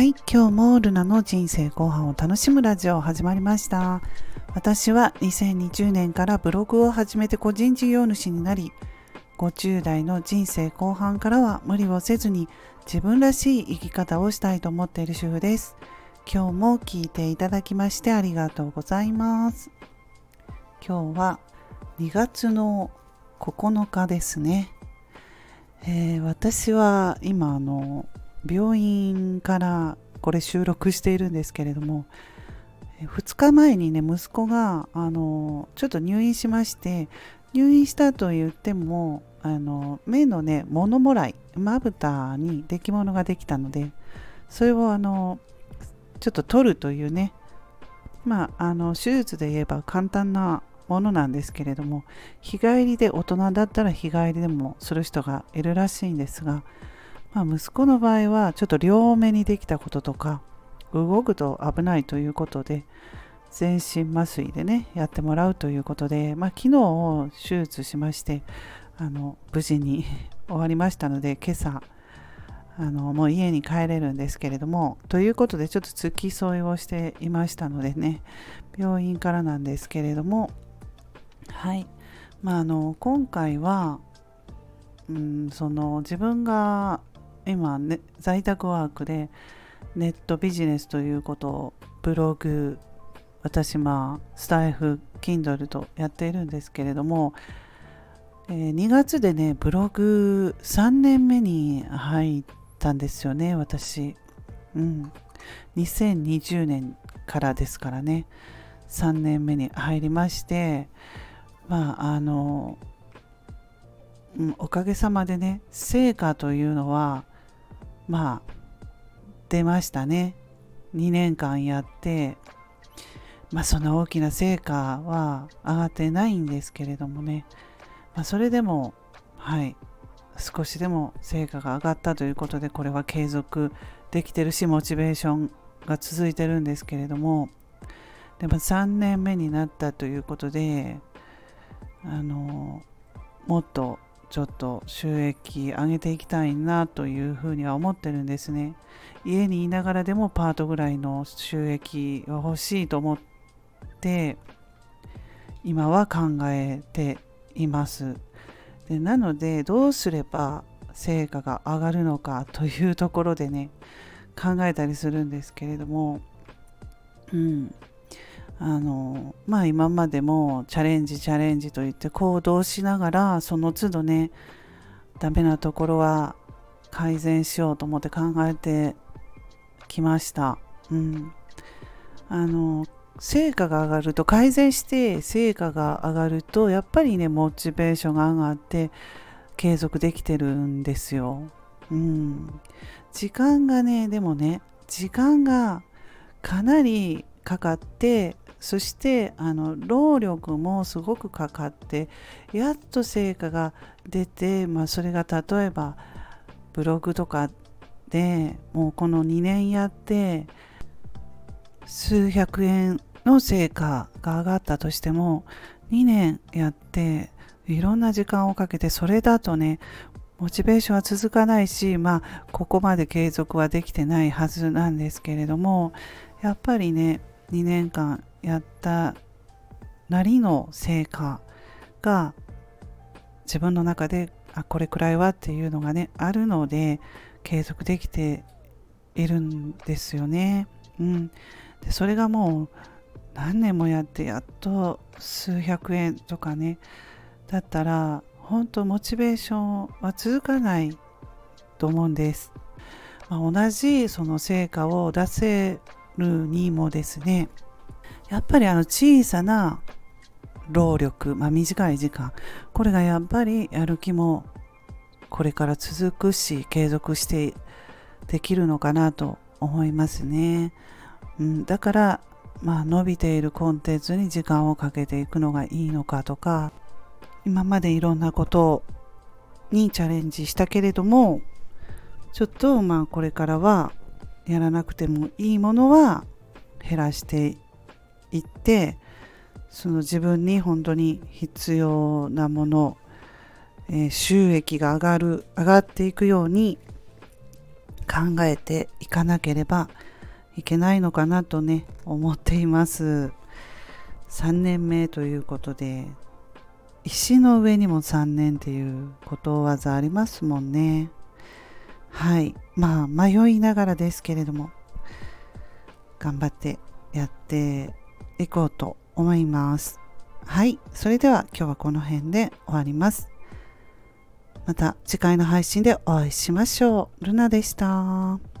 はい今日もルナの人生後半を楽しむラジオ始まりました。私は2020年からブログを始めて個人事業主になり50代の人生後半からは無理をせずに自分らしい生き方をしたいと思っている主婦です。今日も聞いていただきましてありがとうございます。今日は2月の9日ですね、えー、私は今あの病院からこれ収録しているんですけれども2日前にね息子があのちょっと入院しまして入院したと言ってもあの目のね物もらいまぶたに出来物ができたのでそれをあのちょっと取るというねまああの手術で言えば簡単なものなんですけれども日帰りで大人だったら日帰りでもする人がいるらしいんですがまあ、息子の場合はちょっと両目にできたこととか動くと危ないということで全身麻酔でねやってもらうということで、まあ、昨日手術しましてあの無事に終わりましたので今朝あのもう家に帰れるんですけれどもということでちょっと付き添いをしていましたのでね病院からなんですけれどもはい。まああの今回はうんその自分が今、ね、在宅ワークでネットビジネスということをブログ私まあスタイフ Kindle とやっているんですけれども、えー、2月でねブログ3年目に入ったんですよね私。うん。2020年からですからね。3年目に入りましてまああの、うん、おかげさまでね成果というのはまあ出ましたね。2年間やってまあそんな大きな成果は上がってないんですけれどもね、まあ、それでもはい。少しでも成果が上がったということでこれは継続できてるしモチベーションが続いてるんですけれども。でも3年目になったということであのもっとちょっと収益上げていきたいなというふうには思ってるんですね。家にいながらでもパートぐらいの収益は欲しいと思って今は考えています。でなのでどうすれば成果が上がるのかというところでね考えたりするんですけれどもうんあのまあ今までもチャレンジチャレンジと言って行動しながらその都度ねダメなところは改善しようと思って考えてきました。うん、あの成果が上がると改善して成果が上がるとやっぱりねモチベーションが上がって継続できてるんですよ。うん、時間がねでもね時間がかなりかかってそしてあの労力もすごくかかってやっと成果が出て、まあ、それが例えばブログとかでもうこの2年やって数百円の成果が上がったとしても2年やっていろんな時間をかけてそれだとねモチベーションは続かないしまあここまで継続はできてないはずなんですけれどもやっぱりね2年間やったなりの成果が自分の中であこれくらいはっていうのがねあるので継続できているんですよね。うん、でそれがもう何年もやってやっと数百円とかねだったら本当モチベーションは続かないと思うんです。ま、同じその成果を出せるにもですねやっぱりあの小さな労力、まあ、短い時間。これがやっぱりやる気もこれから続くし継続してできるのかなと思いますね、うん、だからまあ伸びているコンテンツに時間をかけていくのがいいのかとか今までいろんなことにチャレンジしたけれどもちょっとまあこれからはやらなくてもいいものは減らしていってその自分に本当に必要なもの、えー、収益が上がる上がっていくように考えていかなければいけないのかなとね思っています。3年目ということで石の上にも3年っていうことわざありますもんね。はい。まあ迷いながらですけれども頑張ってやっていこうと思います。はいそれでは今日はこの辺で終わります。また次回の配信でお会いしましょう。ルナでした。